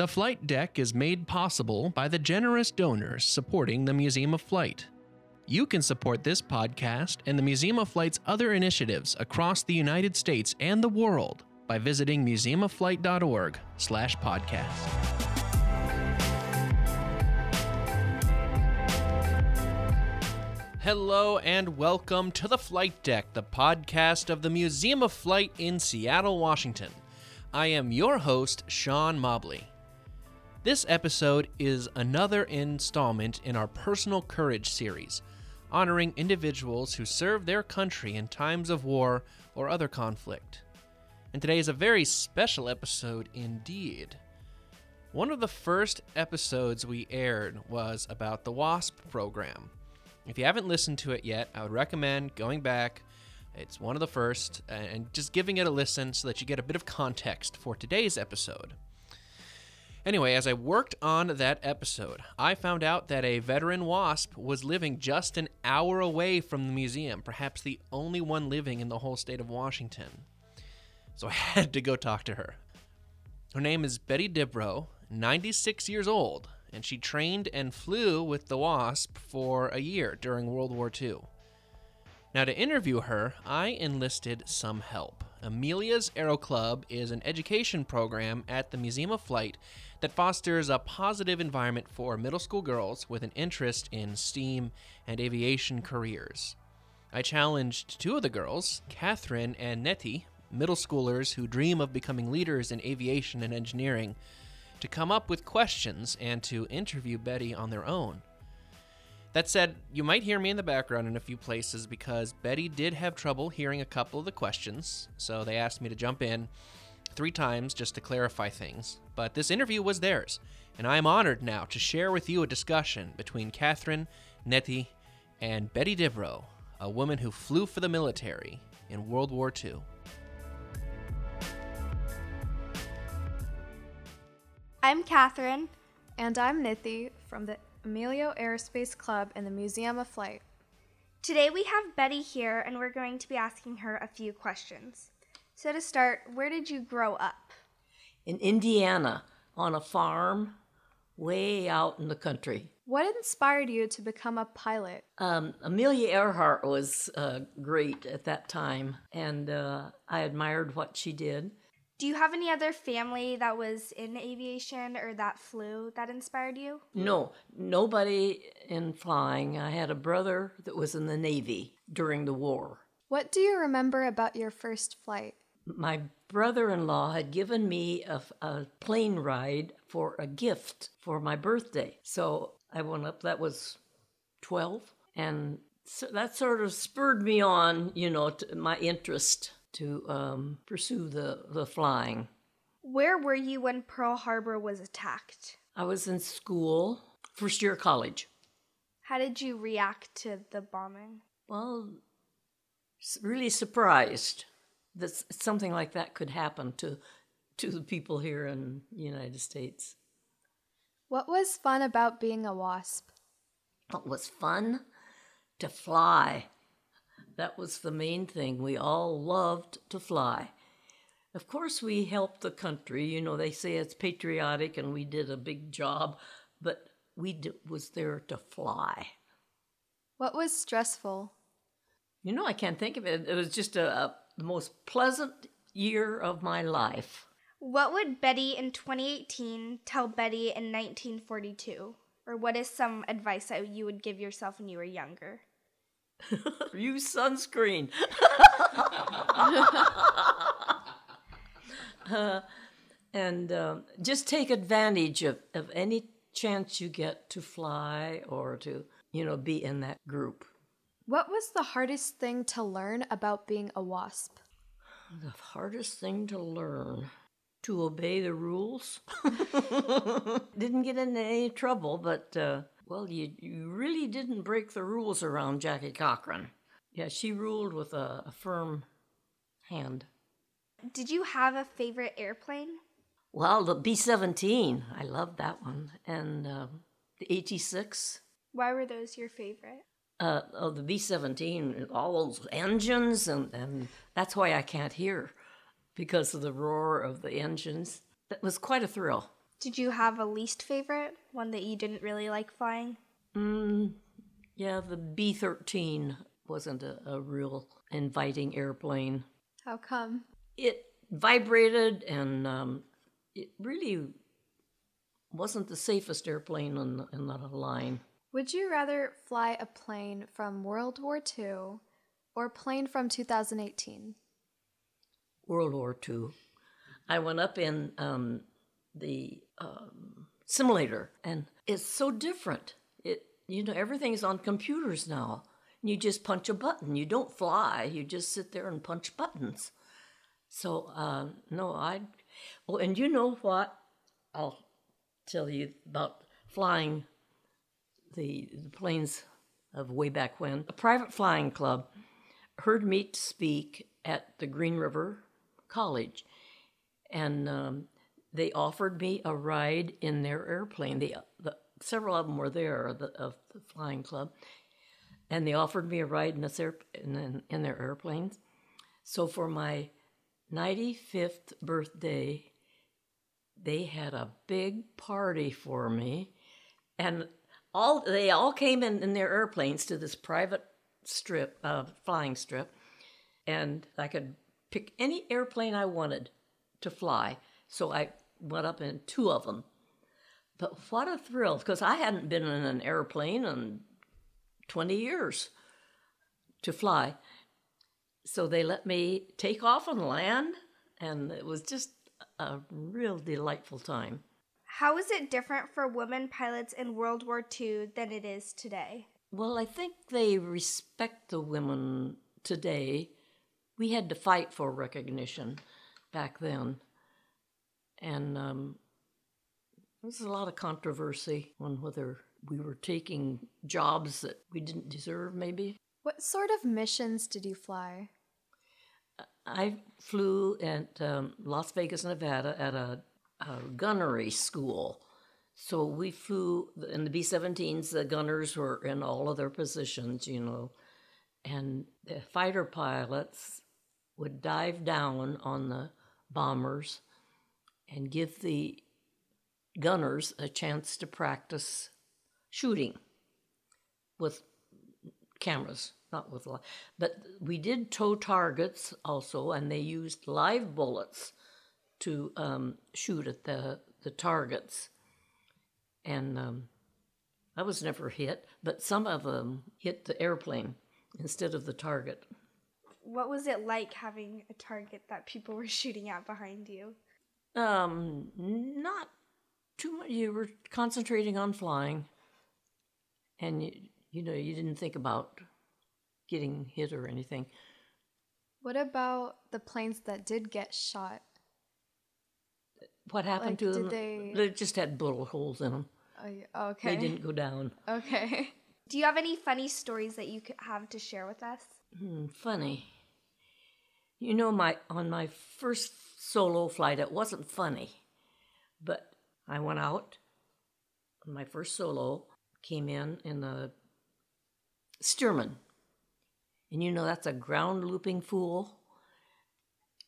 The flight deck is made possible by the generous donors supporting the Museum of Flight. You can support this podcast and the Museum of Flight's other initiatives across the United States and the world by visiting museumofflight.org/podcast. Hello and welcome to the Flight Deck, the podcast of the Museum of Flight in Seattle, Washington. I am your host, Sean Mobley. This episode is another installment in our Personal Courage series, honoring individuals who serve their country in times of war or other conflict. And today is a very special episode indeed. One of the first episodes we aired was about the WASP program if you haven't listened to it yet, I would recommend going back. It's one of the first, and just giving it a listen so that you get a bit of context for today's episode. Anyway, as I worked on that episode, I found out that a veteran wasp was living just an hour away from the museum, perhaps the only one living in the whole state of Washington. So I had to go talk to her. Her name is Betty Dybbro, 96 years old, and she trained and flew with the Wasp for a year during World War II. Now, to interview her, I enlisted some help. Amelia's Aero Club is an education program at the Museum of Flight that fosters a positive environment for middle school girls with an interest in STEAM and aviation careers. I challenged two of the girls, Catherine and Nettie, middle schoolers who dream of becoming leaders in aviation and engineering, to come up with questions and to interview Betty on their own. That said, you might hear me in the background in a few places because Betty did have trouble hearing a couple of the questions, so they asked me to jump in three times just to clarify things. But this interview was theirs, and I am honored now to share with you a discussion between Catherine, Nettie, and Betty Dybbro, a woman who flew for the military in World War II. I'm Catherine. And I'm Nithi from the Amelia Aerospace Club and the Museum of Flight. Today we have Betty here and we're going to be asking her a few questions. So, to start, where did you grow up? In Indiana, on a farm way out in the country. What inspired you to become a pilot? Um, Amelia Earhart was uh, great at that time, and uh, I admired what she did. Do you have any other family that was in aviation or that flew that inspired you? No, nobody in flying. I had a brother that was in the Navy during the war. What do you remember about your first flight? My brother in law had given me a, a, plane ride for a gift for my birthday. So I went up, that was 12, and so that sort of spurred me on, you know, my interest to um, pursue the, the flying. Where were you when Pearl Harbor was attacked? I was in school, first year college. How did you react to the bombing? Well, really surprised that something like that could happen to to the people here in the United States. What was fun about being a wasp? What was fun? To fly. That was the main thing. We all loved to fly. Of course, we helped the country. You know, they say it's patriotic and we did a big job, but we d- was there to fly. What was stressful? You know, I can't think of it. It was just a, a the most pleasant year of my life. What would Betty in 2018 tell Betty in 1942? Or what is some advice that you would give yourself when you were younger? Use sunscreen. uh, and um, just take advantage of, of any chance you get to fly or to, you know, be in that group. What was the hardest thing to learn about being a wasp? The hardest thing to learn to obey the rules. Didn't get into any trouble, but uh, well, you, you really didn't break the rules around Jackie Cochran. Yeah, she ruled with a, a firm hand. Did you have a favorite airplane? Well, the B 17. I loved that one. And uh, the AT 6. Why were those your favorite? Uh, oh, the B 17, all those engines, and, and that's why I can't hear because of the roar of the engines. That was quite a thrill. Did you have a least favorite? One that you didn't really like flying? Mm, yeah, the BT 13 wasn't a, a real inviting airplane. How come? It vibrated and um, it really wasn't the safest airplane in the, in the line. Would you rather fly a plane from World War II or a plane from 2018? World War II. I went up in um, the um, simulator, and it's so different. It you know everything's on computers now. You just punch a button. You don't fly. You just sit there and punch buttons. So uh, no, I. Well, and you know what? I'll tell you about flying the, the planes of way back when. A private flying club heard me speak at the Green River College, and um, they offered me a ride in their airplane. The, the several of them were there the, of the flying club, and they offered me a ride in, this air, in, in their airplanes. So for my 95th birthday, they had a big party for me, and all they all came in in their airplanes to this private strip, uh, flying strip, and I could pick any airplane I wanted to fly. So I went up in two of them. But what a thrill, because I hadn't been in an airplane in 20 years to fly. So they let me take off and land, and it was just a real delightful time. How is it different for women pilots in World War II than it is today? Well, I think they respect the women today. We had to fight for recognition back then. And um, there was a lot of controversy on whether we were taking jobs that we didn't deserve, maybe. What sort of missions did you fly? I flew at um, Las Vegas, Nevada at a, a gunnery school. So we flew in the B 17s, the gunners were in all of their positions, you know, and the fighter pilots would dive down on the bombers and give the gunners a chance to practice shooting with cameras, not with live. But we did tow targets also, and they used live bullets to um, shoot at the, the targets. And um, I was never hit, but some of them hit the airplane instead of the target. What was it like having a target that people were shooting at behind you? Um, not too much. You were concentrating on flying, and you, you know you didn't think about getting hit or anything. What about the planes that did get shot? What happened Like, to them? they- They just had bullet holes in them. Oh, okay. They didn't go down. Okay. Do you have any funny stories that you have to share with us? Hmm, funny. You know, my on my first solo flight, it wasn't funny, but I went out my first solo, came in in the Stearman, and you know that's a ground looping fool.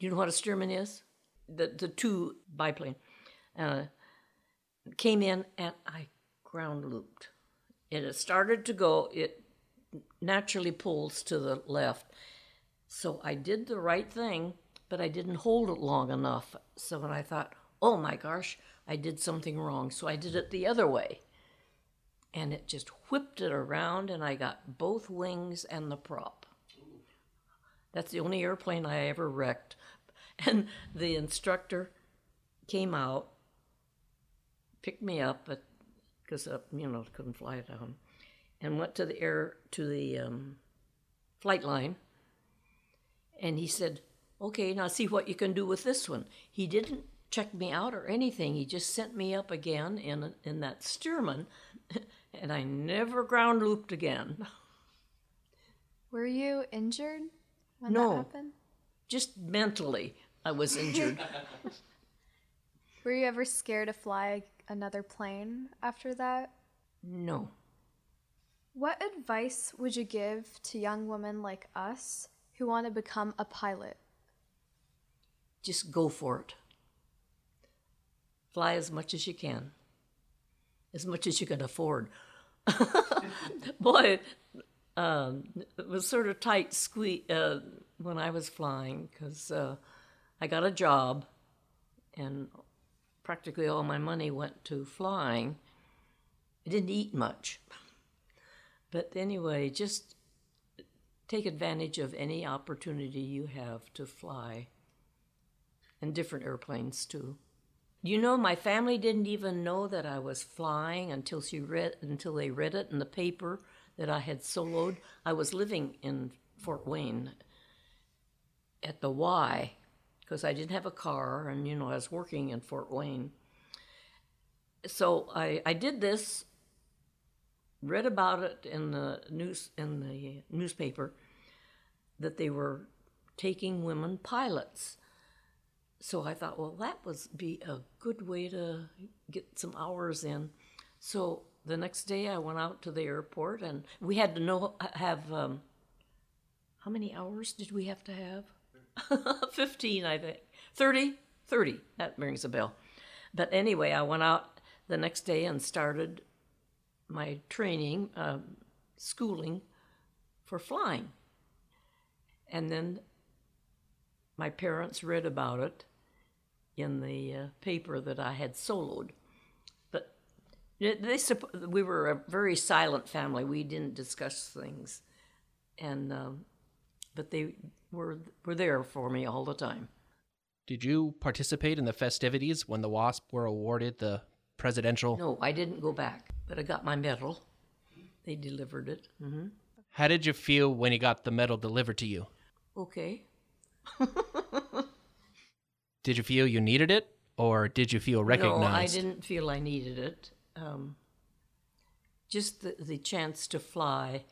You know what a Stearman is? The the two biplane. Uh, came in and I ground looped. And it started to go. It naturally pulls to the left. So I did the right thing, but I didn't hold it long enough. So when I thought, oh my gosh, I did something wrong. So I did it the other way. And it just whipped it around, and I got both wings and the prop. That's the only airplane I ever wrecked. And the instructor came out, picked me up, because uh, you know couldn't fly it down, and went to the air to the um, flight line. And he said, "Okay, now see what you can do with this one." He didn't check me out or anything. He just sent me up again in in that Stearman, and I never ground looped again. Were you injured when No. that happened? Just mentally, I was injured. Were you ever scared to fly another plane after that? no. What advice would you give to young women like us who want to become a pilot? Just go for it. fly as much as you can, as much as you can afford. Boy, um, it was sort of tight squeeze uh, when I was flying because uh, I got a job and practically all my money went to flying. I didn't eat much. But anyway, just take advantage of any opportunity you have to fly and different airplanes too. You know, my family didn't even know that I was flying until she read until they read it in the paper that I had soloed. I was living in Fort Wayne at the Y because I didn't have a car, and you know I was working in Fort Wayne. So I I did this, read about it in the news in the newspaper that they were taking women pilots so I thought, well, that would be a good way to get some hours in. So the next day I went out to the airport and we had to know, have, um, how many hours did we have to have? 15, I think. 30? 30. That rings a bell. But anyway, I went out the next day and started my training, um, schooling for flying. And then my parents read about it in the uh, paper that I had soloed. But they, we were a very silent family. We didn't discuss things, and um, but they were were there for me all the time. Did you participate in the festivities when the WASP were awarded the presidential? No, I didn't go back, but I got my medal. They delivered it. Mm-hmm. How did you feel when you got the medal delivered to you? Okay. Did you feel you needed it, or did you feel recognized? No, I didn't feel I needed it. Um, just the, the chance to fly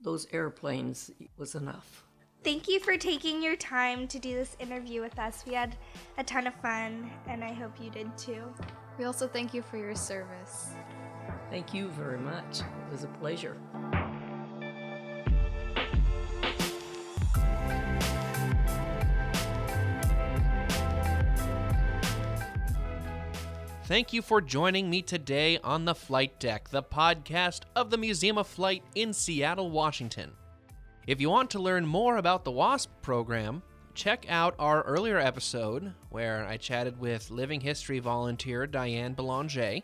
those airplanes was enough. Thank you for taking your time to do this interview with us. We had a ton of fun, and I hope you did too. We also thank you for your service. Thank you very much. It was a pleasure. Thank you for joining me today on The Flight Deck, the podcast of the Museum of Flight in Seattle, Washington. If you want to learn more about the WASP program, check out our earlier episode where I chatted with living history volunteer Diane Belanger,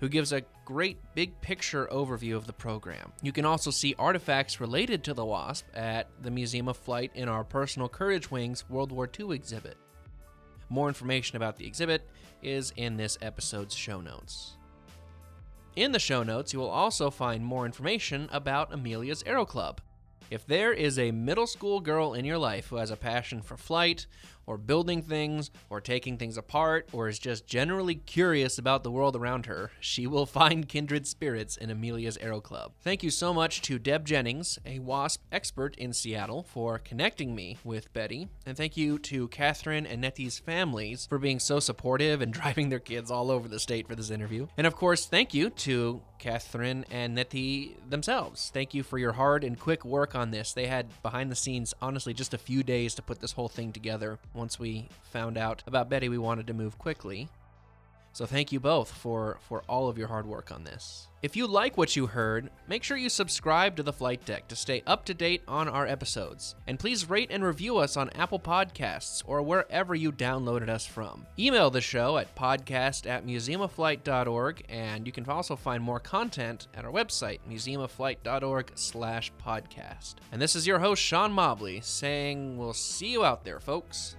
who gives a great big picture overview of the program. You can also see artifacts related to the WASP at the Museum of Flight in our Personal Courage Wings World War II exhibit. More information about the exhibit is in this episode's show notes. In the show notes, you will also find more information about Amelia's Aero Club. If there is a middle school girl in your life who has a passion for flight, or building things, or taking things apart, or is just generally curious about the world around her, she will find kindred spirits in Amelia's Aero Club. Thank you so much to Deb Jennings, a WASP expert in Seattle, for connecting me with Betty, and thank you to Catherine and Nettie's families for being so supportive and driving their kids all over the state for this interview. And of course, thank you to Catherine and Nettie themselves. Thank you for your hard and quick work on this. They had behind the scenes, honestly, just a few days to put this whole thing together. Once we found out about Betty, we wanted to move quickly. So thank you both for for all of your hard work on this. If you like what you heard, make sure you subscribe to the Flight Deck to stay up to date on our episodes. And please rate and review us on Apple Podcasts or wherever you downloaded us from. Email the show at podcast at museumofflight.org, and you can also find more content at our website, museumofflight.org slash podcast. And this is your host, Sean Mobley, saying we'll see you out there, folks.